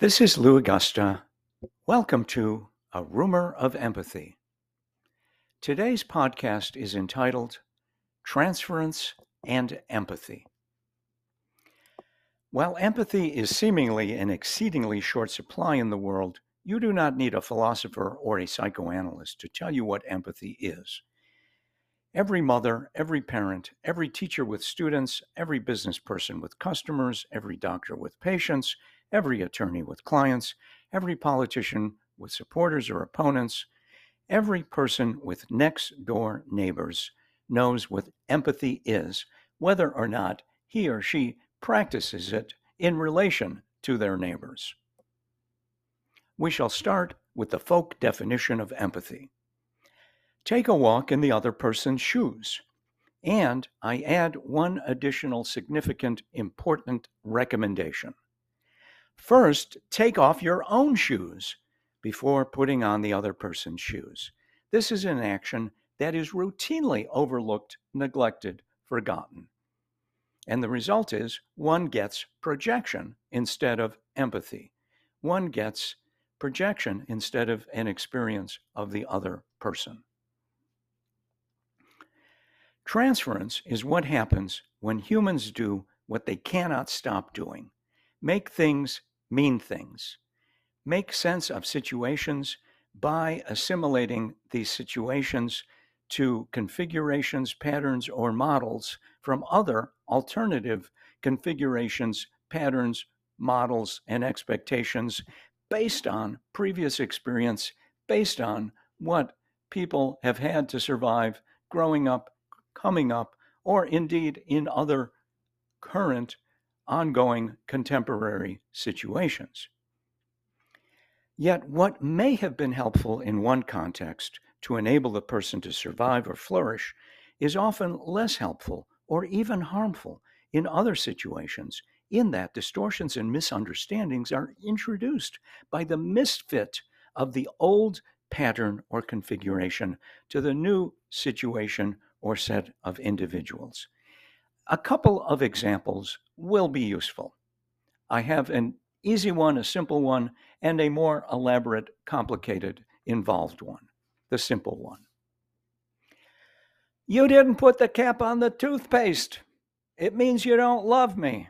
This is Lou Agosta. Welcome to A Rumor of Empathy. Today's podcast is entitled Transference and Empathy. While empathy is seemingly in exceedingly short supply in the world, you do not need a philosopher or a psychoanalyst to tell you what empathy is. Every mother, every parent, every teacher with students, every business person with customers, every doctor with patients, every attorney with clients, every politician with supporters or opponents, every person with next door neighbors knows what empathy is, whether or not he or she practices it in relation to their neighbors. We shall start with the folk definition of empathy. Take a walk in the other person's shoes. And I add one additional significant, important recommendation. First, take off your own shoes before putting on the other person's shoes. This is an action that is routinely overlooked, neglected, forgotten. And the result is one gets projection instead of empathy. One gets projection instead of an experience of the other person. Transference is what happens when humans do what they cannot stop doing make things mean things, make sense of situations by assimilating these situations to configurations, patterns, or models from other alternative configurations, patterns, models, and expectations based on previous experience, based on what people have had to survive growing up, coming up, or indeed in other current, ongoing, contemporary situations. Yet, what may have been helpful in one context to enable the person to survive or flourish is often less helpful or even harmful in other situations, in that distortions and misunderstandings are introduced by the misfit of the old pattern or configuration to the new situation or set of individuals. A couple of examples will be useful. I have an easy one, a simple one, and a more elaborate, complicated, involved one. The simple one. You didn't put the cap on the toothpaste. It means you don't love me.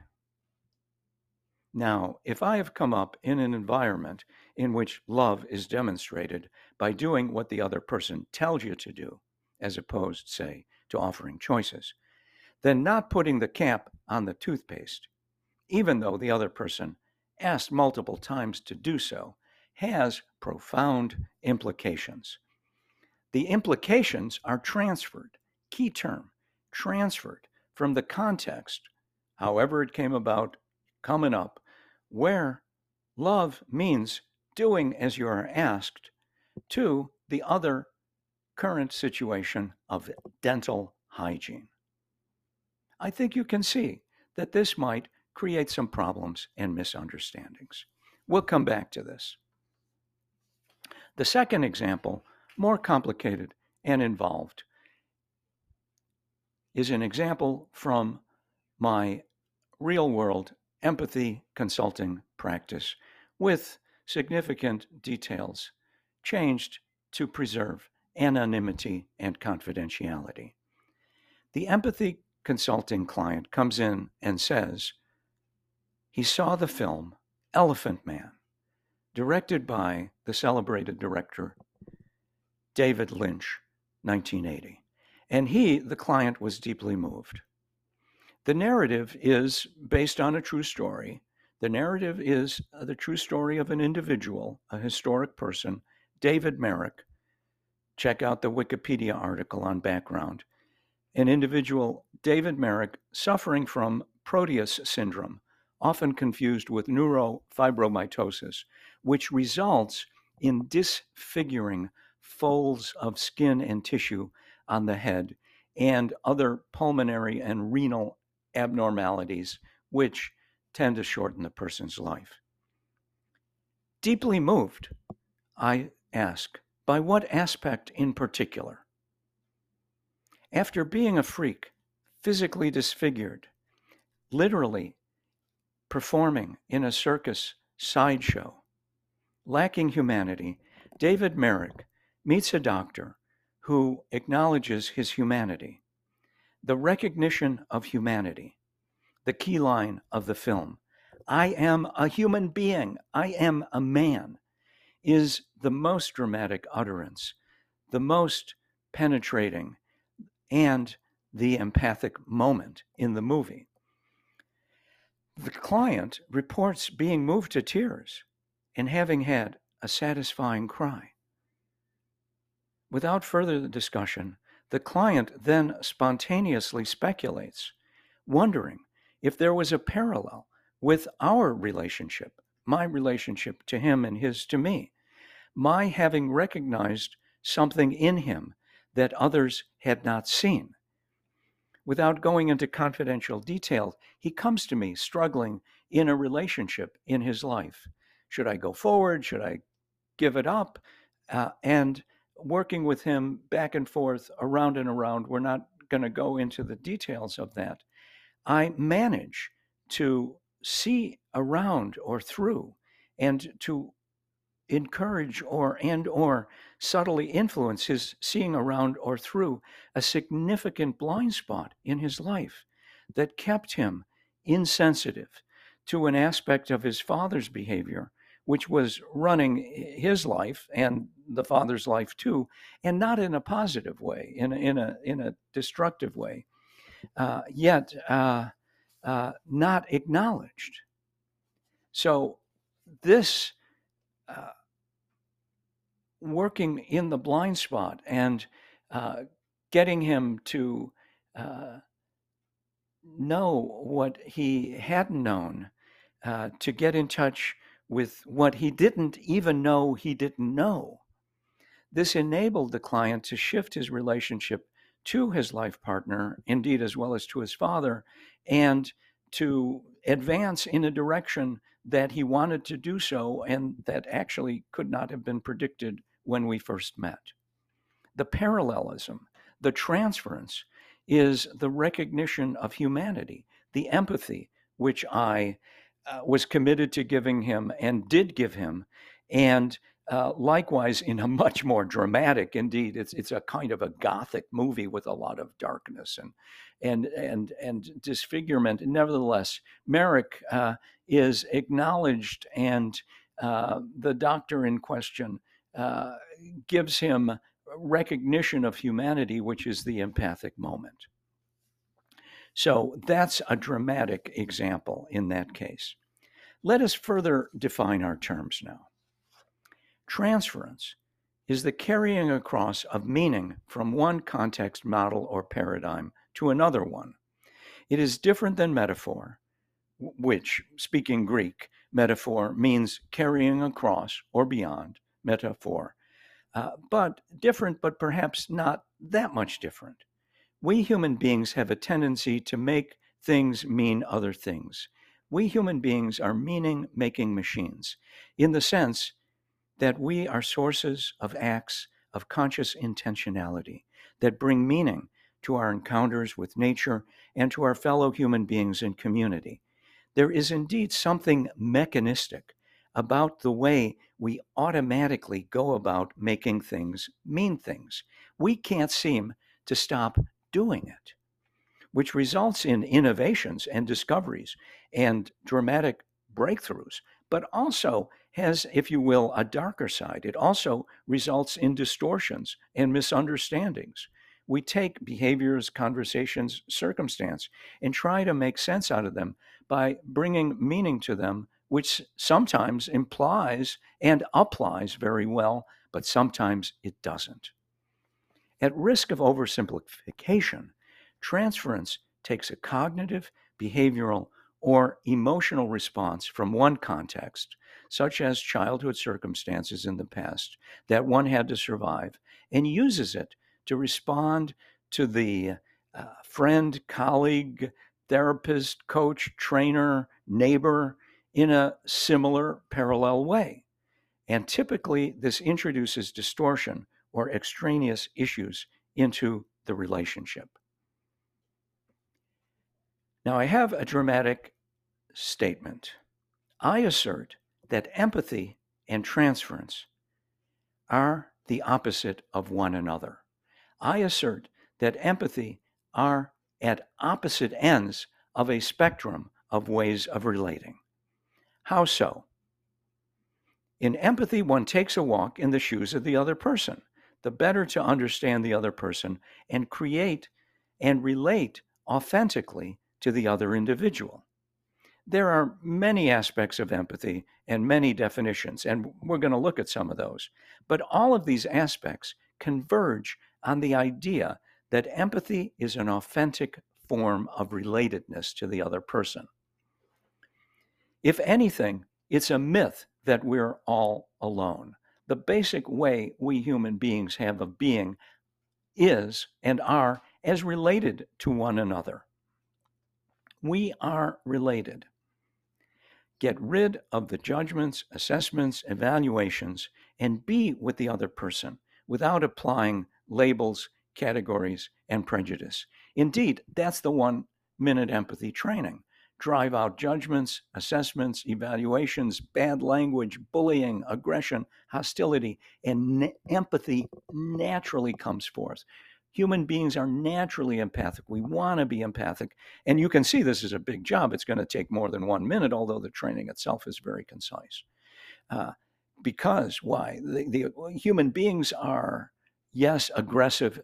Now, if I have come up in an environment in which love is demonstrated by doing what the other person tells you to do, as opposed, say, to offering choices, then not putting the cap on the toothpaste, even though the other person asked multiple times to do so, has profound implications. The implications are transferred, key term, transferred from the context, however it came about, coming up, where love means doing as you are asked, to the other current situation of dental hygiene. I think you can see that this might create some problems and misunderstandings. We'll come back to this. The second example, more complicated and involved, is an example from my real world empathy consulting practice with significant details changed to preserve anonymity and confidentiality. The empathy consulting client comes in and says he saw the film Elephant Man, directed by the celebrated director David Lynch, 1980. And he, the client, was deeply moved. The narrative is based on a true story. The narrative is uh, the true story of an individual, a historic person, David Merrick. Check out the Wikipedia article on background. An individual, David Merrick, suffering from Proteus syndrome, often confused with neurofibromatosis, which results in disfiguring folds of skin and tissue on the head and other pulmonary and renal abnormalities, which tend to shorten the person's life. Deeply moved, I ask, by what aspect in particular? After being a freak, physically disfigured, literally performing in a circus sideshow. Lacking humanity, David Merrick meets a doctor who acknowledges his humanity. The recognition of humanity, the key line of the film, I am a human being, I am a man, is the most dramatic utterance, the most penetrating, and the empathic moment in the movie. The client reports being moved to tears and having had a satisfying cry. Without further discussion, the client then spontaneously speculates, wondering if there was a parallel with our relationship, my relationship to him and his to me, my having recognized something in him that others had not seen. Without going into confidential detail, he comes to me struggling in a relationship in his life. Should I go forward? Should I give it up? Uh, and working with him back and forth, around and around, we're not going to go into the details of that. I manage to see around or through and to encourage or and or subtly influence his seeing around or through a significant blind spot in his life that kept him insensitive to an aspect of his father's behavior which was running his life and the father's life too and not in a positive way in a, in a in a destructive way uh, yet uh, uh, not acknowledged. So this uh, working in the blind spot and uh, getting him to uh, know what he hadn't known, uh, to get in touch with what he didn't even know he didn't know. This enabled the client to shift his relationship to his life partner, indeed, as well as to his father, and to advance in a direction that he wanted to do so and that actually could not have been predicted when we first met. The parallelism, the transference, is the recognition of humanity, the empathy which I uh, was committed to giving him and did give him, and uh, likewise in a much more dramatic, indeed, it's it's a kind of a gothic movie with a lot of darkness and and and and disfigurement. Nevertheless, Merrick uh, is acknowledged, and uh, the doctor in question uh, gives him recognition of humanity, which is the empathic moment. So that's a dramatic example in that case. Let us further define our terms now. Transference is the carrying across of meaning from one context, model, or paradigm to another one. It is different than metaphor, which, speaking Greek, metaphor means carrying across or beyond, metaphor, uh, but different, but perhaps not that much different. We human beings have a tendency to make things mean other things. We human beings are meaning making machines in the sense that we are sources of acts of conscious intentionality that bring meaning to our encounters with nature and to our fellow human beings in community. There is indeed something mechanistic about the way we automatically go about making things mean things. We can't seem to stop doing it, which results in innovations and discoveries and dramatic breakthroughs, but also has, if you will, a darker side. It also results in distortions and misunderstandings. We take behaviors, conversations, circumstance, and try to make sense out of them by bringing meaning to them which sometimes implies and applies very well, but sometimes it doesn't. At risk of oversimplification, transference takes a cognitive, behavioral, or emotional response from one context, such as childhood circumstances in the past that one had to survive, and uses it to respond to the uh, friend, colleague, therapist, coach, trainer, neighbor, in a similar parallel way. And typically, this introduces distortion or extraneous issues into the relationship. Now, I have a dramatic statement. I assert that empathy and transference are the opposite of one another. I assert that empathy are at opposite ends of a spectrum of ways of relating. How so? In empathy, one takes a walk in the shoes of the other person, the better to understand the other person and create and relate authentically to the other individual. There are many aspects of empathy and many definitions, and we're going to look at some of those. But all of these aspects converge on the idea that empathy is an authentic form of relatedness to the other person. If anything, it's a myth that we're all alone. The basic way we human beings have of being is and are as related to one another. We are related. Get rid of the judgments, assessments, evaluations, and be with the other person without applying labels, categories, and prejudice. Indeed, that's the one minute empathy training. Drive out judgments, assessments, evaluations, bad language, bullying, aggression, hostility, and empathy naturally comes forth human beings are naturally empathic. We want to be empathic. And you can see this is a big job. It's going to take more than one minute, although the training itself is very concise. Uh, because why? The, the, human beings are, yes, aggressive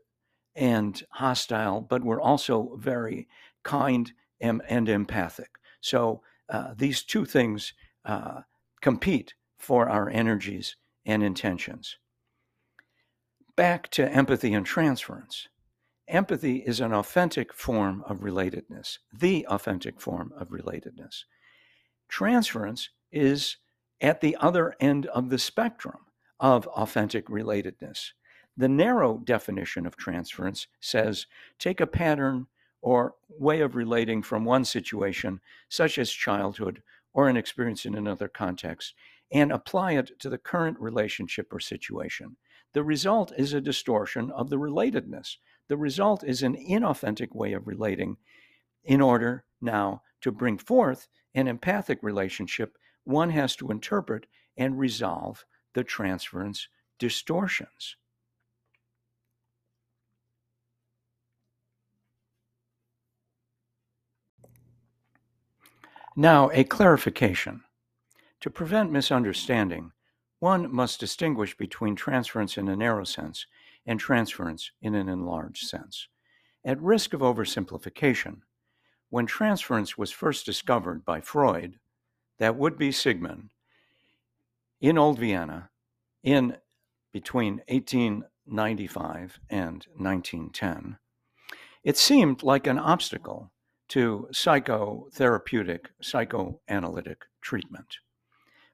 and hostile, but we're also very kind and, and empathic. So uh, these two things uh, compete for our energies and intentions back to empathy and transference. Empathy is an authentic form of relatedness, the authentic form of relatedness. Transference is at the other end of the spectrum of authentic relatedness. The narrow definition of transference says take a pattern or way of relating from one situation, such as childhood or an experience in another context, and apply it to the current relationship or situation. The result is a distortion of the relatedness. The result is an inauthentic way of relating. In order now to bring forth an empathic relationship, one has to interpret and resolve the transference distortions. Now, a clarification. To prevent misunderstanding, one must distinguish between transference in a narrow sense and transference in an enlarged sense. At risk of oversimplification, when transference was first discovered by Freud, that would be Sigmund, in Old Vienna in between 1895 and 1910, it seemed like an obstacle to psychotherapeutic, psychoanalytic treatment.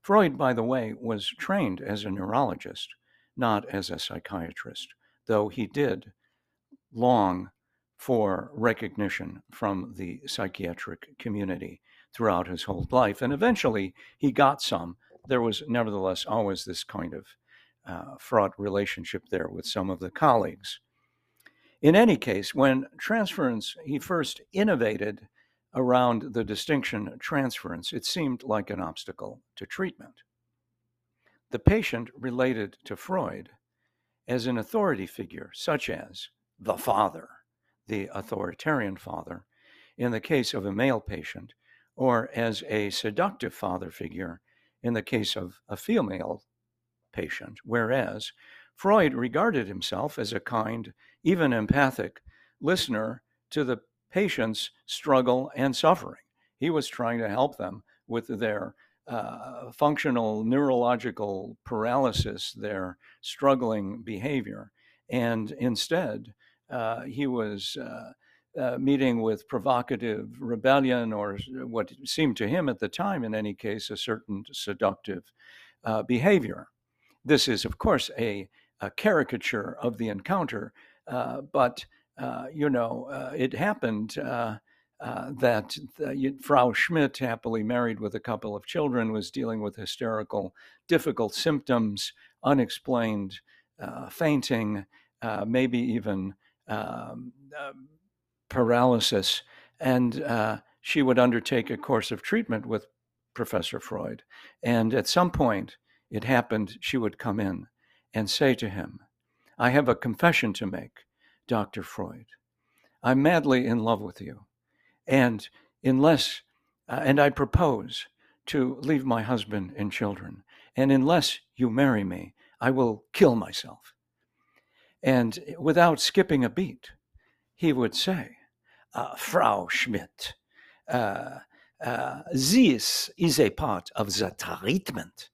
Freud, by the way, was trained as a neurologist, not as a psychiatrist, though he did long for recognition from the psychiatric community throughout his whole life. And eventually he got some. There was nevertheless always this kind of uh, fraught relationship there with some of the colleagues. In any case, when transference, he first innovated around the distinction transference, it seemed like an obstacle to treatment. The patient related to Freud as an authority figure, such as the father, the authoritarian father, in the case of a male patient, or as a seductive father figure in the case of a female patient, whereas Freud regarded himself as a kind, even empathic listener to the patients' struggle and suffering. He was trying to help them with their uh, functional neurological paralysis, their struggling behavior. And instead, uh, he was uh, uh meeting with provocative rebellion, or what seemed to him at the time, in any case, a certain seductive uh, behavior. This is, of course, a, a caricature of the encounter, but uh, you know, uh, it happened uh, uh that the, Frau Schmidt, happily married with a couple of children, was dealing with hysterical, difficult symptoms, unexplained uh, fainting, maybe even um, paralysis. And she would undertake a course of treatment with Professor Freud. And at some point, it happened, she would come in and say to him, I have a confession to make, Dr. Freud. I'm madly in love with you. And unless, uh, and I propose to leave my husband and children. And unless you marry me, I will kill myself. And without skipping a beat, he would say, uh, Frau Schmidt, uh, uh, this is a part of the treatment,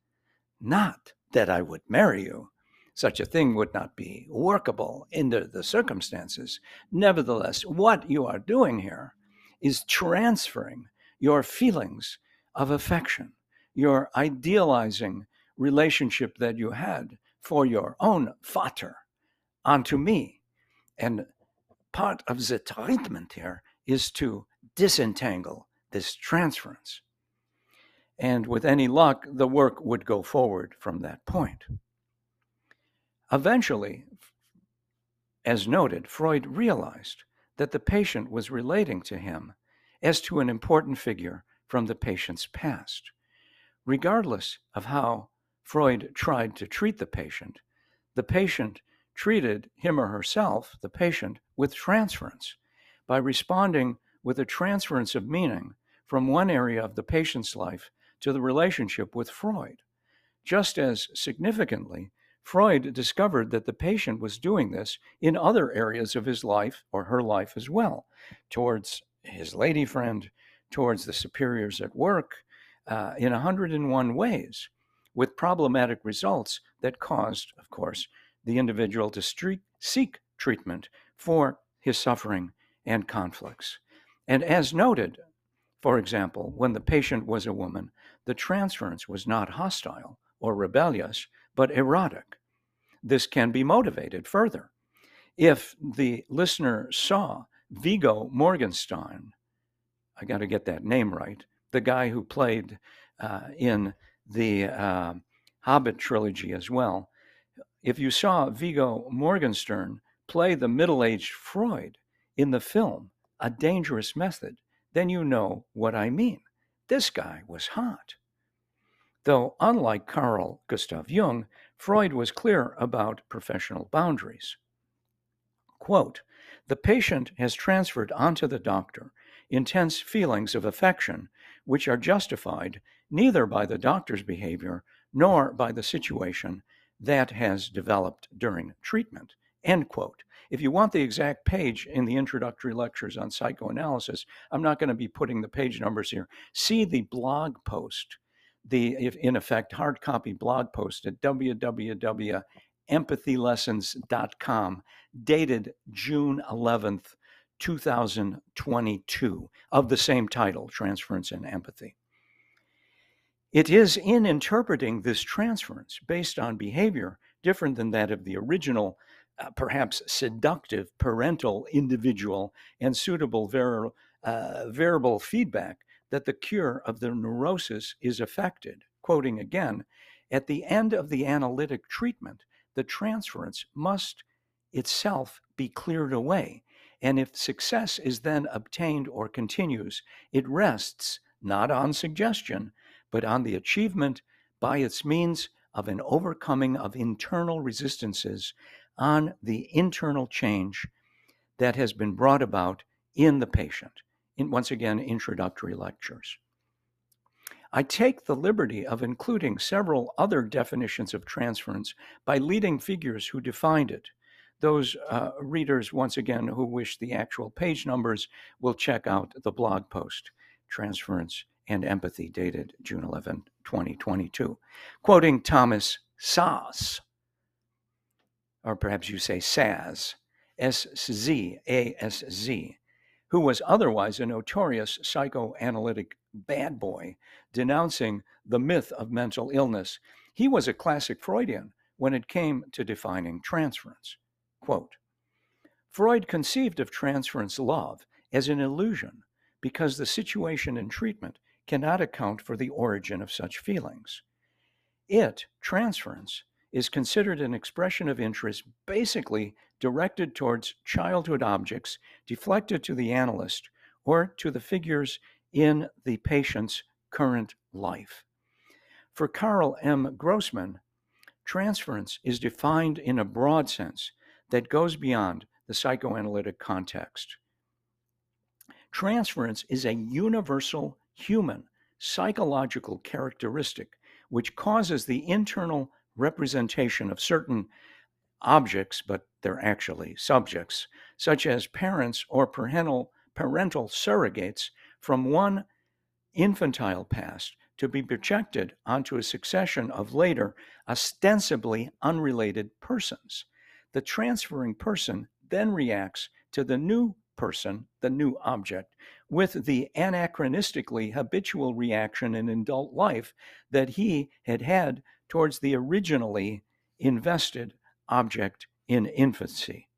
not that I would marry you. Such a thing would not be workable under the circumstances. Nevertheless, what you are doing here is transferring your feelings of affection, your idealizing relationship that you had for your own Vater onto me. And part of the treatment here is to disentangle this transference. And with any luck, the work would go forward from that point. Eventually, as noted, Freud realized that the patient was relating to him as to an important figure from the patient's past. Regardless of how Freud tried to treat the patient, the patient treated him or herself, the patient, with transference by responding with a transference of meaning from one area of the patient's life to the relationship with Freud. Just as significantly, Freud discovered that the patient was doing this in other areas of his life or her life as well, towards his lady friend, towards the superiors at work, uh, in 101 ways, with problematic results that caused, of course, the individual to seek treatment for his suffering and conflicts. And as noted, for example, when the patient was a woman, the transference was not hostile or rebellious, but erotic. This can be motivated further. If the listener saw Viggo Mortensen, I got to get that name right, the guy who played uh, in the uh, Hobbit trilogy as well, if you saw Viggo Mortensen play the middle aged Freud in the film, A Dangerous Method, then you know what I mean. This guy was hot. Though, unlike Carl Gustav Jung, Freud was clear about professional boundaries. Quote, the patient has transferred onto the doctor intense feelings of affection, which are justified neither by the doctor's behavior nor by the situation that has developed during treatment. End quote. If you want the exact page in the introductory lectures on psychoanalysis, I'm not going to be putting the page numbers here. See the blog post, the in effect hard copy blog post at www.empathylessons.com, dated June 11th, 2022, of the same title, Transference and Empathy. It is in interpreting this transference based on behavior different than that of the original, uh, perhaps seductive parental individual and suitable var- uh, variable feedback that the cure of the neurosis is affected. Quoting again, at the end of the analytic treatment, the transference must itself be cleared away. And if success is then obtained or continues, it rests not on suggestion, but on the achievement by its means of an overcoming of internal resistances on the internal change that has been brought about in the patient. In, once again, introductory lectures. I take the liberty of including several other definitions of transference by leading figures who defined it. Those uh, readers, once again, who wish the actual page numbers will check out the blog post, Transference and Empathy, dated June 11, 2022. Quoting Thomas Szasz, or perhaps you say Saz, S Z A S Z, who was otherwise a notorious psychoanalytic bad boy, denouncing the myth of mental illness. He was a classic Freudian when it came to defining transference. Quote, Freud conceived of transference love as an illusion because the situation and treatment cannot account for the origin of such feelings. It, transference, is considered an expression of interest basically directed towards childhood objects deflected to the analyst or to the figures in the patient's current life. For Carl M. Grossman, transference is defined in a broad sense that goes beyond the psychoanalytic context. Transference is a universal human psychological characteristic which causes the internal representation of certain objects, but they're actually subjects, such as parents or parental, parental surrogates from one infantile past to be projected onto a succession of later, ostensibly unrelated persons. The transferring person then reacts to the new person, the new object, with the anachronistically habitual reaction in adult life that he had had towards the originally invested object in infancy.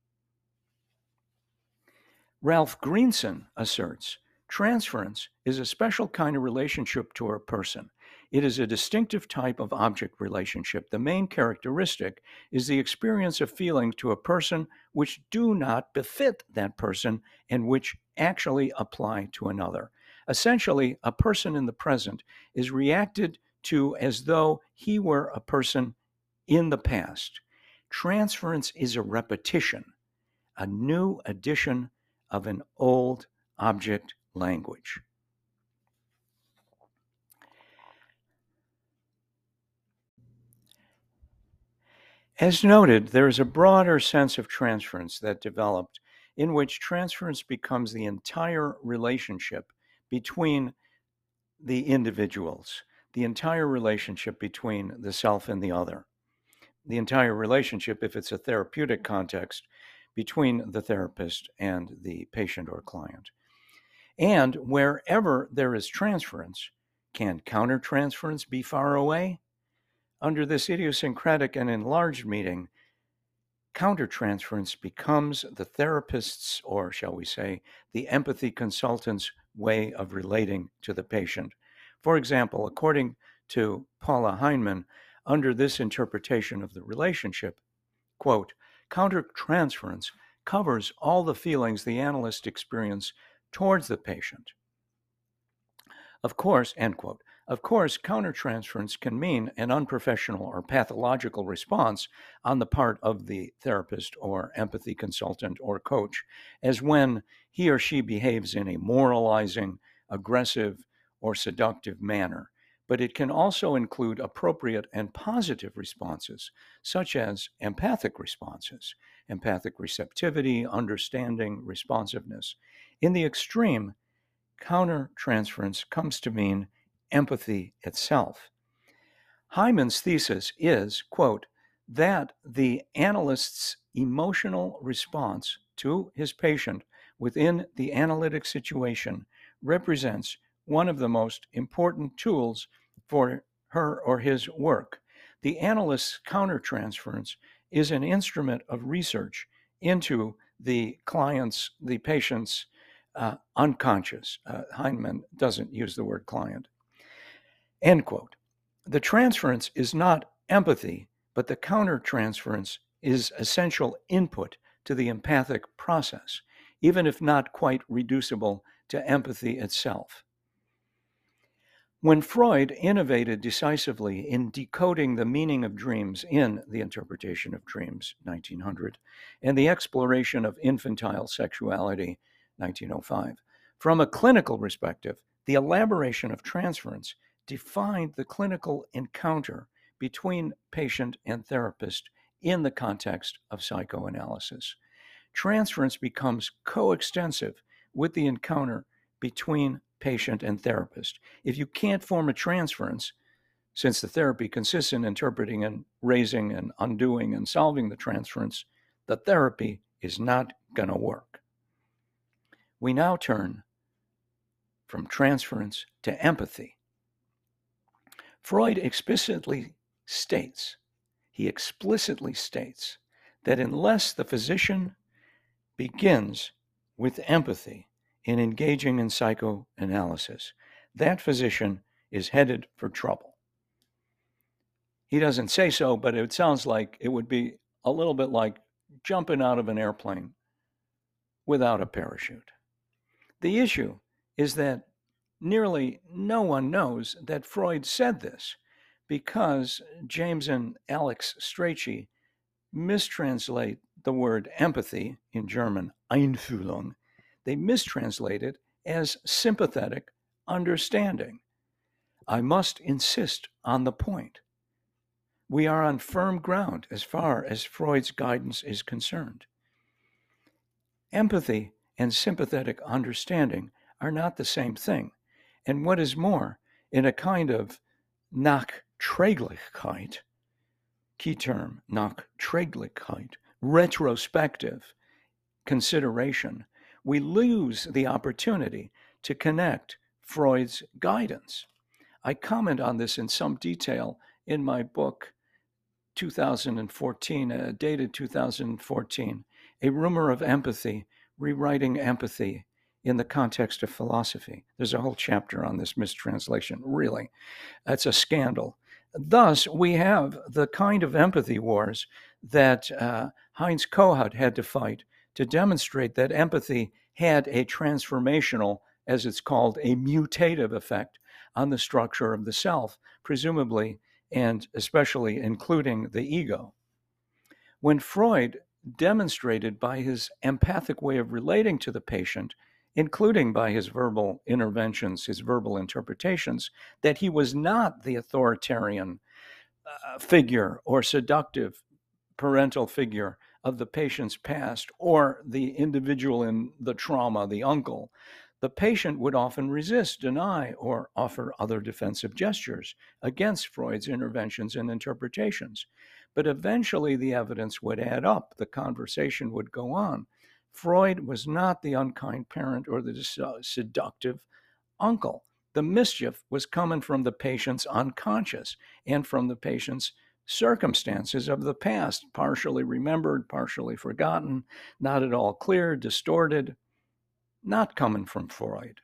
Ralph Greenson asserts transference is a special kind of relationship to a person. It is a distinctive type of object relationship. The main characteristic is the experience of feelings to a person which do not befit that person and which actually apply to another. Essentially, a person in the present is reacted to as though he were a person in the past. Transference is a repetition, a new addition of an old object language. As noted, there is a broader sense of transference that developed in which transference becomes the entire relationship between the individuals, the entire relationship between the self and the other, the entire relationship, if it's a therapeutic mm-hmm. context, between the therapist and the patient or client. And wherever there is transference, can countertransference be far away? Under this idiosyncratic and enlarged meaning, countertransference becomes the therapist's, or shall we say, the empathy consultant's way of relating to the patient. For example, according to Paula Heimann, under this interpretation of the relationship, quote, countertransference covers all the feelings the analyst experience towards the patient. Of course, end quote. Of course, countertransference can mean an unprofessional or pathological response on the part of the therapist or empathy consultant or coach, as when he or she behaves in a moralizing, aggressive, or seductive manner. But it can also include appropriate and positive responses, such as empathic responses, empathic receptivity, understanding, responsiveness. In the extreme, countertransference comes to mean empathy itself. Heimann's thesis is, quote, that the analyst's emotional response to his patient within the analytic situation represents one of the most important tools for her or his work. The analyst's countertransference is an instrument of research into the client's, the patient's uh, unconscious. Uh, Heimann doesn't use the word client. End quote. The transference is not empathy, but the countertransference is essential input to the empathic process, even if not quite reducible to empathy itself. When Freud innovated decisively in decoding the meaning of dreams in The Interpretation of Dreams, 1900, and the exploration of infantile sexuality, 1905, from a clinical perspective, the elaboration of transference defined the clinical encounter between patient and therapist in the context of psychoanalysis. Transference becomes coextensive with the encounter between patient and therapist. If you can't form a transference, since the therapy consists in interpreting and raising and undoing and solving the transference, the therapy is not going to work. We now turn from transference to empathy. Freud explicitly states, he explicitly states that unless the physician begins with empathy in engaging in psychoanalysis, that physician is headed for trouble. He doesn't say so, but it sounds like it would be a little bit like jumping out of an airplane without a parachute. The issue is that nearly no one knows that Freud said this because James and Alix Strachey mistranslate the word empathy in German, Einfühlung. They mistranslate it as sympathetic understanding. I must insist on the point. We are on firm ground as far as Freud's guidance is concerned. Empathy and sympathetic understanding are not the same thing. And what is more, in a kind of Nachträglichkeit, key term, Nachträglichkeit, retrospective consideration, we lose the opportunity to connect Freud's guidance. I comment on this in some detail in my book, 2014, uh, dated 2014, A Rumor of Empathy, Rewriting Empathy in the Context of Philosophy. There's a whole chapter on this mistranslation. Really, that's a scandal. Thus, we have the kind of empathy wars that uh, Heinz Kohut had to fight to demonstrate that empathy had a transformational, as it's called, a mutative effect on the structure of the self, presumably and especially including the ego. When Freud demonstrated by his empathic way of relating to the patient, including by his verbal interventions, his verbal interpretations, that he was not the authoritarian uh, figure or seductive parental figure of the patient's past or the individual in the trauma, the uncle, the patient would often resist, deny, or offer other defensive gestures against Freud's interventions and interpretations. But eventually the evidence would add up, the conversation would go on. Freud was not the unkind parent or the seductive uncle. The mischief was coming from the patient's unconscious and from the patient's circumstances of the past, partially remembered, partially forgotten, not at all clear, distorted, not coming from Freud.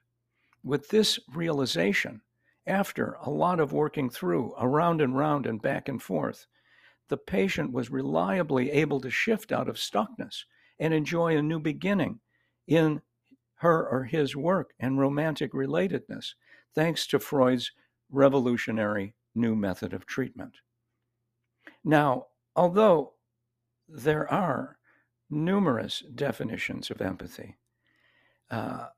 With this realization, after a lot of working through, around and round and back and forth, the patient was reliably able to shift out of stuckness and enjoy a new beginning in her or his work and romantic relatedness, thanks to Freud's revolutionary new method of treatment. Now, although there are numerous definitions of empathy uh,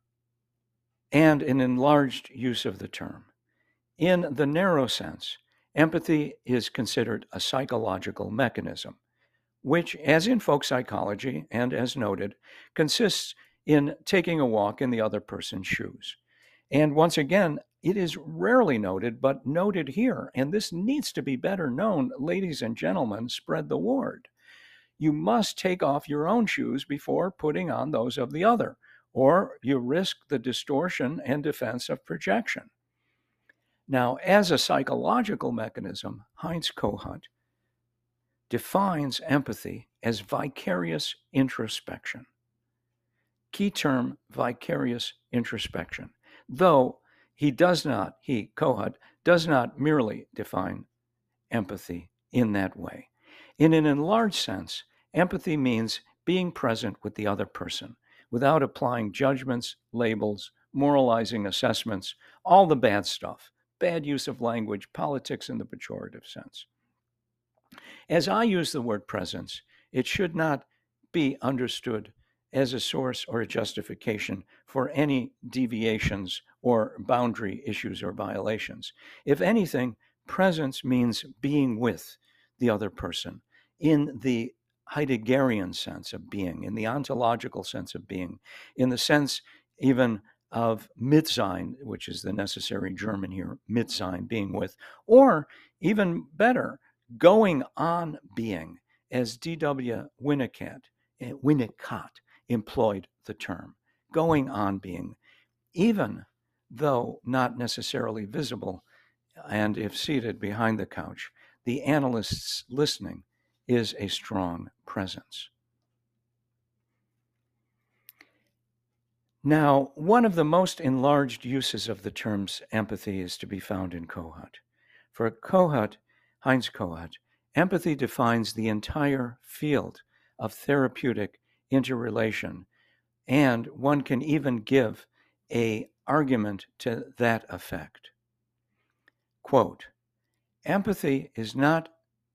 and an enlarged use of the term, in the narrow sense, empathy is considered a psychological mechanism, which, as in folk psychology and as noted, consists in taking a walk in the other person's shoes. And once again, it is rarely noted, but noted here, and this needs to be better known, ladies and gentlemen, spread the word. You must take off your own shoes before putting on those of the other, or you risk the distortion and defense of projection. Now, as a psychological mechanism, Heinz Kohut defines empathy as vicarious introspection. Key term vicarious introspection, though he does not, he, Kohut, does not merely define empathy in that way. In an enlarged sense, empathy means being present with the other person without applying judgments, labels, moralizing assessments, all the bad stuff, bad use of language, politics in the pejorative sense. As I use the word presence, it should not be understood as a source or a justification for any deviations or boundary issues or violations. If anything, presence means being with the other person in the Heideggerian sense of being, in the ontological sense of being, in the sense even of Mitsein, which is the necessary German here, Mitsein, being with, or even better, going on being, as D.W. Winnicott, eh, Winnicott employed the term, going on being, even though not necessarily visible, and if seated behind the couch, the analyst's listening is a strong presence. Now, one of the most enlarged uses of the terms empathy is to be found in Kohut. For Kohut, Heinz Kohut, empathy defines the entire field of therapeutic interrelation, and one can even give a argument to that effect. Quote Empathy is not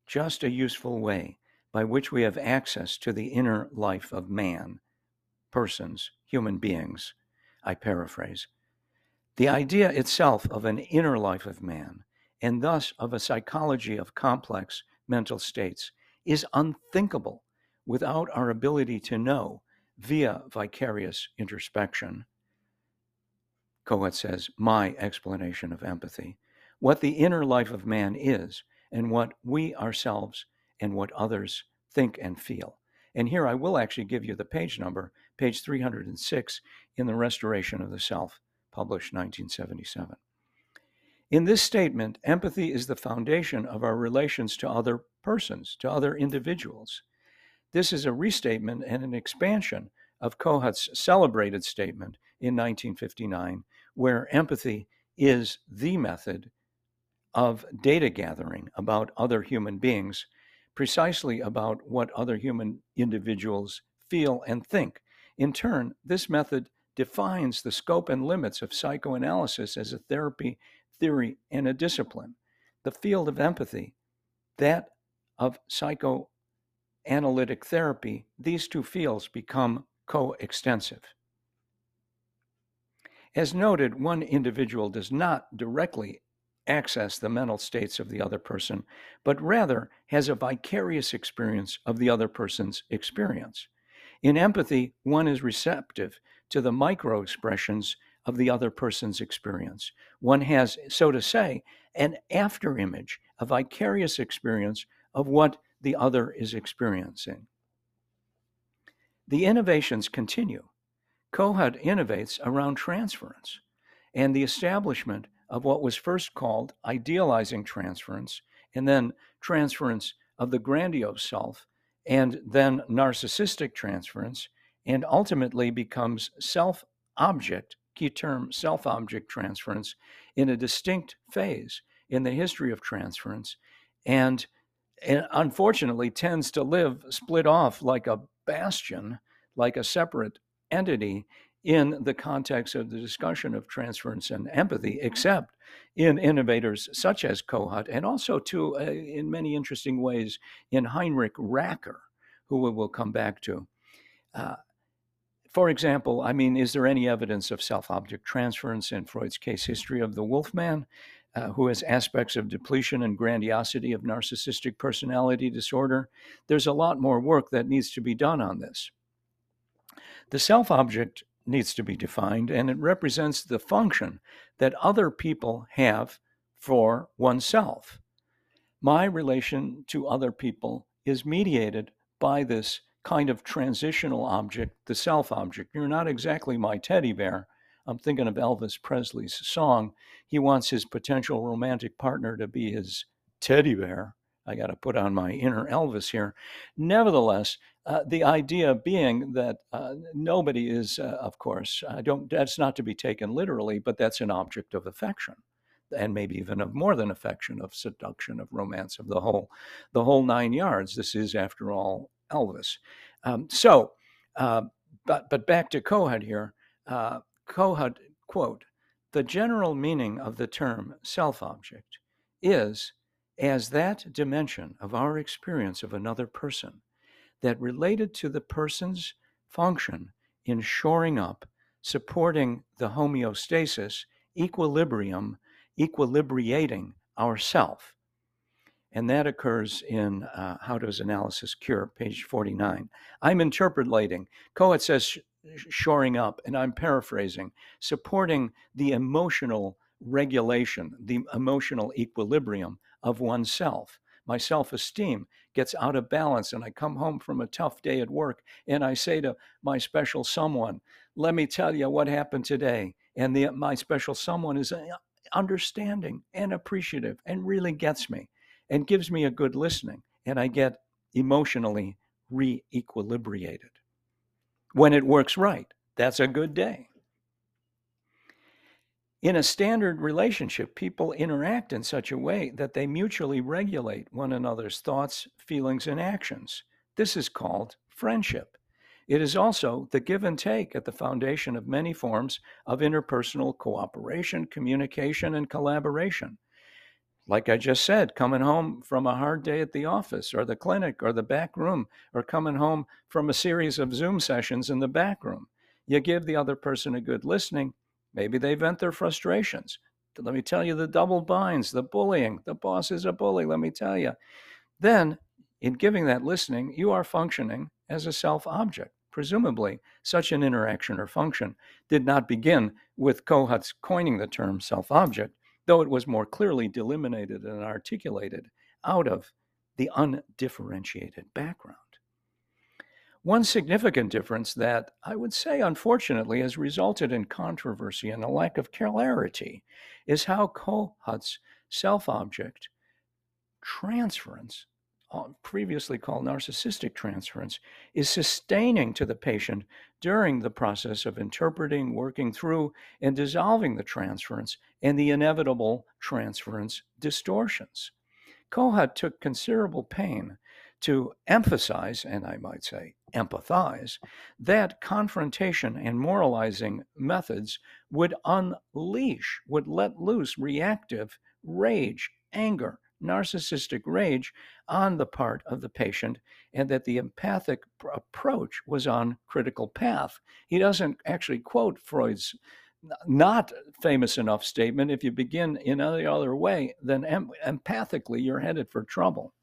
just a useful way by which we have access to the inner life of man, persons, human beings. I paraphrase. The idea itself of an inner life of man, and thus of a psychology of complex mental states, is unthinkable without our ability to know via vicarious introspection. Kohut says, my explanation of empathy, what the inner life of man is, and what we ourselves and what others think and feel. And here I will actually give you the page number, page 306 in The Restoration of the Self, published 1977. In this statement, empathy is the foundation of our relations to other persons, to other individuals. This is a restatement and an expansion of Kohut's celebrated statement in 1959, where empathy is the method of data gathering about other human beings, precisely about what other human individuals feel and think. In turn, this method defines the scope and limits of psychoanalysis as a therapy theory and a discipline. The field of empathy, that of psychoanalytic therapy, these two fields become coextensive. As noted, one individual does not directly access the mental states of the other person, but rather has a vicarious experience of the other person's experience. In empathy, one is receptive to the micro expressions of the other person's experience. One has, so to say, an after image, a vicarious experience of what the other is experiencing. The innovations continue. Kohut innovates around transference and the establishment of what was first called idealizing transference and then transference of the grandiose self and then narcissistic transference and ultimately becomes self object key term self object transference in a distinct phase in the history of transference and unfortunately tends to live split off like a bastion, like a separate entity in the context of the discussion of transference and empathy, except in innovators such as Kohut, and also, too, uh, in many interesting ways, in Heinrich Racker, who we will come back to. Uh, for example, I mean, is there any evidence of self object transference in Freud's case history of the Wolfman, uh, who has aspects of depletion and grandiosity of narcissistic personality disorder? There's a lot more work that needs to be done on this. The self object needs to be defined, and it represents the function that other people have for oneself. My relation to other people is mediated by this kind of transitional object, the self object. You're not exactly my teddy bear. I'm thinking of Elvis Presley's song. He wants his potential romantic partner to be his teddy bear. I got to put on my inner Elvis here. Nevertheless, uh, the idea being that uh, nobody is, uh, of course, I don't. That's not to be taken literally, but that's an object of affection, and maybe even of more than affection, of seduction, of romance, of the whole, the whole nine yards. This is, after all, Elvis. Um, so, uh, but but back to Kohut here. Uh, Kohut quote: "The general meaning of the term self-object is as that dimension of our experience of another person that related to the person's function in shoring up, supporting the homeostasis, equilibrium, equilibrating ourself. And that occurs in uh, How Does Analysis Cure, page 49. I'm interpolating. Kohut says shoring up, and I'm paraphrasing, supporting the emotional regulation, the emotional equilibrium of oneself. My self esteem gets out of balance, and I come home from a tough day at work and I say to my special someone, Let me tell you what happened today. And the, my special someone is uh, understanding and appreciative and really gets me and gives me a good listening. And I get emotionally re equilibrated. When it works right, that's a good day. In a standard relationship, people interact in such a way that they mutually regulate one another's thoughts, feelings, and actions. This is called friendship. It is also the give and take at the foundation of many forms of interpersonal cooperation, communication, and collaboration. Like I just said, coming home from a hard day at the office or the clinic or the back room, or coming home from a series of Zoom sessions in the back room. You give the other person a good listening. Maybe they vent their frustrations. Let me tell you the double binds, the bullying. The boss is a bully, let me tell you. Then, in giving that listening, you are functioning as a self object. Presumably, such an interaction or function did not begin with Kohut's coining the term self object, though it was more clearly delimited and articulated out of the undifferentiated background. One significant difference that I would say, unfortunately, has resulted in controversy and a lack of clarity is how Kohut's self object transference, uh, previously called narcissistic transference, is sustaining to the patient during the process of interpreting, working through, and dissolving the transference and the inevitable transference distortions. Kohut took considerable pain to emphasize, and I might say empathize, that confrontation and moralizing methods would unleash, would let loose reactive rage, anger, narcissistic rage on the part of the patient, and that the empathic approach was on critical path. He doesn't actually quote Freud's not famous enough statement if you begin in any other way, then em- empathically you're headed for trouble.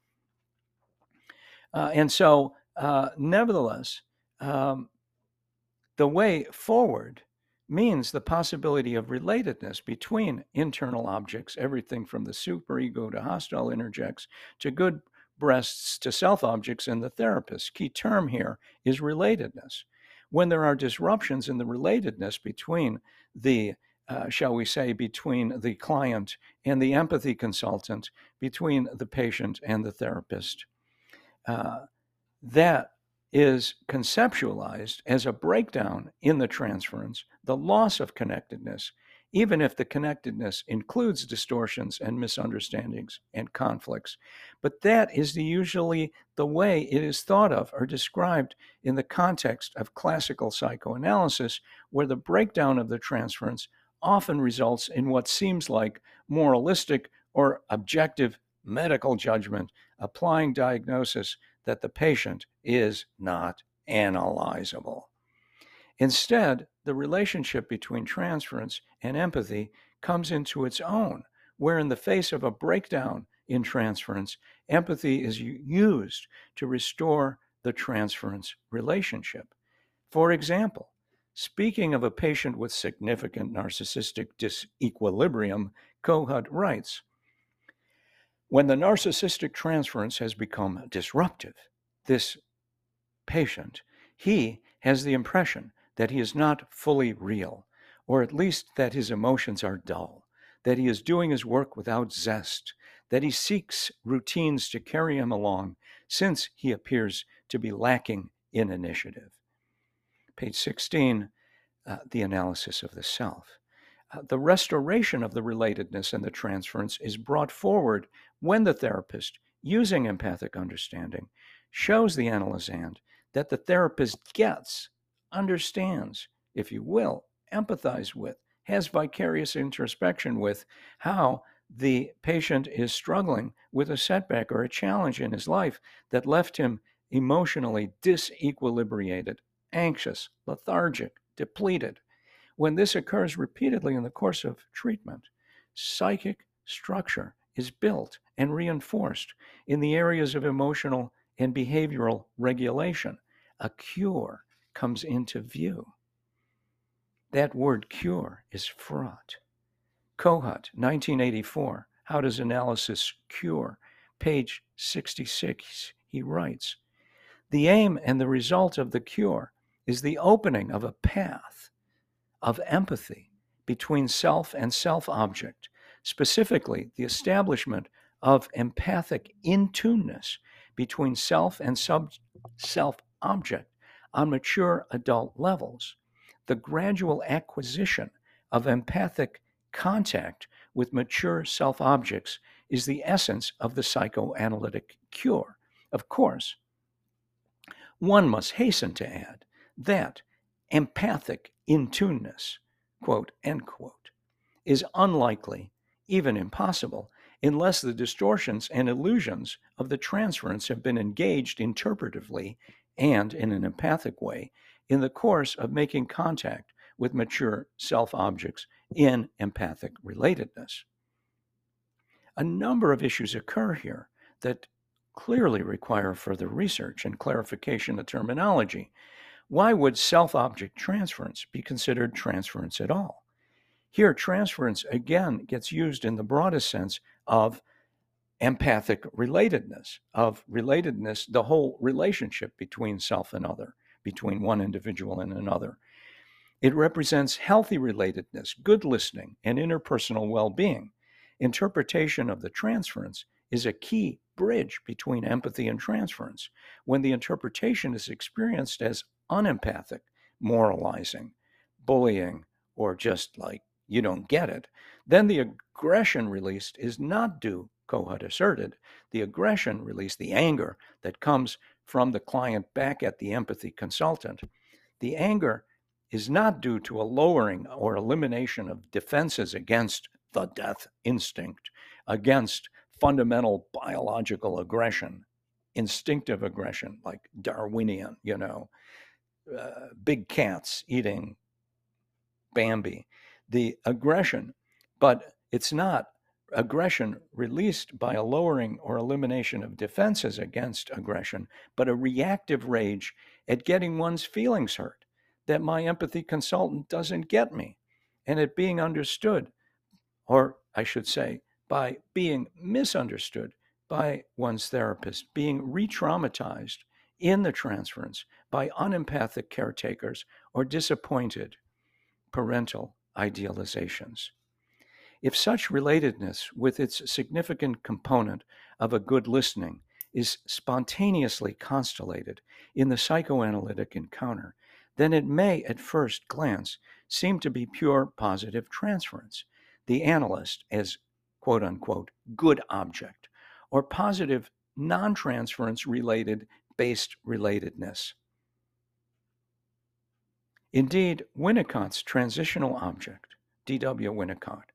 Uh, and so, uh, nevertheless, um, the way forward means the possibility of relatedness between internal objects, everything from the superego to hostile interjects to good breasts to self objects and the therapist. Key term here is relatedness. When there are disruptions in the relatedness between the uh, shall we say, between the client and the empathy consultant, between the patient and the therapist. Uh, that is conceptualized as a breakdown in the transference, the loss of connectedness, even if the connectedness includes distortions and misunderstandings and conflicts. But that is the, usually the way it is thought of or described in the context of classical psychoanalysis, where the breakdown of the transference often results in what seems like moralistic or objective medical judgment applying diagnosis that the patient is not analyzable. Instead, the relationship between transference and empathy comes into its own, where, in the face of a breakdown in transference, empathy is used to restore the transference relationship. For example, speaking of a patient with significant narcissistic disequilibrium, Kohut writes when the narcissistic transference has become disruptive, this patient, he has the impression that he is not fully real, or at least that his emotions are dull, that he is doing his work without zest, that he seeks routines to carry him along, since he appears to be lacking in initiative. Page 16, uh, the analysis of the self. Uh, the restoration of the relatedness and the transference is brought forward when the therapist, using empathic understanding, shows the analysand that the therapist gets, understands, if you will, empathize with, has vicarious introspection with how the patient is struggling with a setback or a challenge in his life that left him emotionally disequilibrated, anxious, lethargic, depleted. When this occurs repeatedly in the course of treatment, psychic structure is built and reinforced in the areas of emotional and behavioral regulation. A cure comes into view. That word cure is fraught. Kohut, 1984, How Does Analysis Cure? Page 66, he writes The aim and the result of the cure is the opening of a path of empathy between self and self object specifically the establishment of empathic intuneness between self and sub self object on mature adult levels, the gradual acquisition of empathic contact with mature self objects is the essence of the psychoanalytic cure. Of course, one must hasten to add that empathic intuneness, quote, end quote, is unlikely, even impossible, unless the distortions and illusions of the transference have been engaged interpretively and in an empathic way in the course of making contact with mature self objects in empathic relatedness. A number of issues occur here that clearly require further research and clarification of terminology. Why would self object transference be considered transference at all? Here, transference again gets used in the broadest sense of empathic relatedness, of relatedness, the whole relationship between self and other, between one individual and another. It represents healthy relatedness, good listening, and interpersonal well being. Interpretation of the transference is a key bridge between empathy and transference. When the interpretation is experienced as unempathic, moralizing, bullying, or just like you don't get it, then the aggression released is not due, Kohut asserted. The aggression released, the anger that comes from the client back at the empathy consultant, the anger is not due to a lowering or elimination of defenses against the death instinct, against fundamental biological aggression, instinctive aggression, like Darwinian, you know, uh, big cats eating Bambi the aggression, but it's not aggression released by a lowering or elimination of defenses against aggression, but a reactive rage at getting one's feelings hurt, that my empathy consultant doesn't get me, and it being understood, or I should say, by being misunderstood by one's therapist, being re traumatized in the transference by unempathic caretakers or disappointed parental idealizations. If such relatedness, with its significant component of a good listening, is spontaneously constellated in the psychoanalytic encounter, then it may at first glance seem to be pure positive transference, the analyst as quote unquote good object, or positive non transference related based relatedness. Indeed, Winnicott's transitional object, D.W. Winnicott,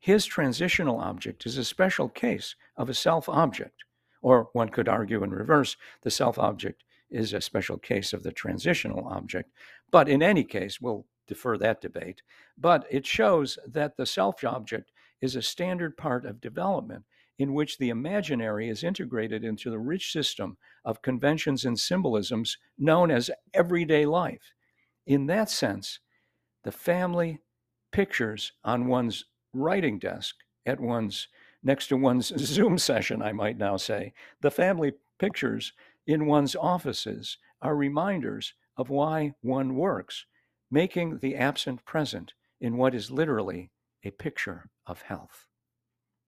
his transitional object is a special case of a self object, or one could argue in reverse, the self object is a special case of the transitional object. But in any case, we'll defer that debate. But it shows that the self object is a standard part of development in which the imaginary is integrated into the rich system of conventions and symbolisms known as everyday life in that sense, the family pictures on one's writing desk at one's next to one's Zoom session, I might now say, the family pictures in one's offices are reminders of why one works, making the absent present in what is literally a picture of health.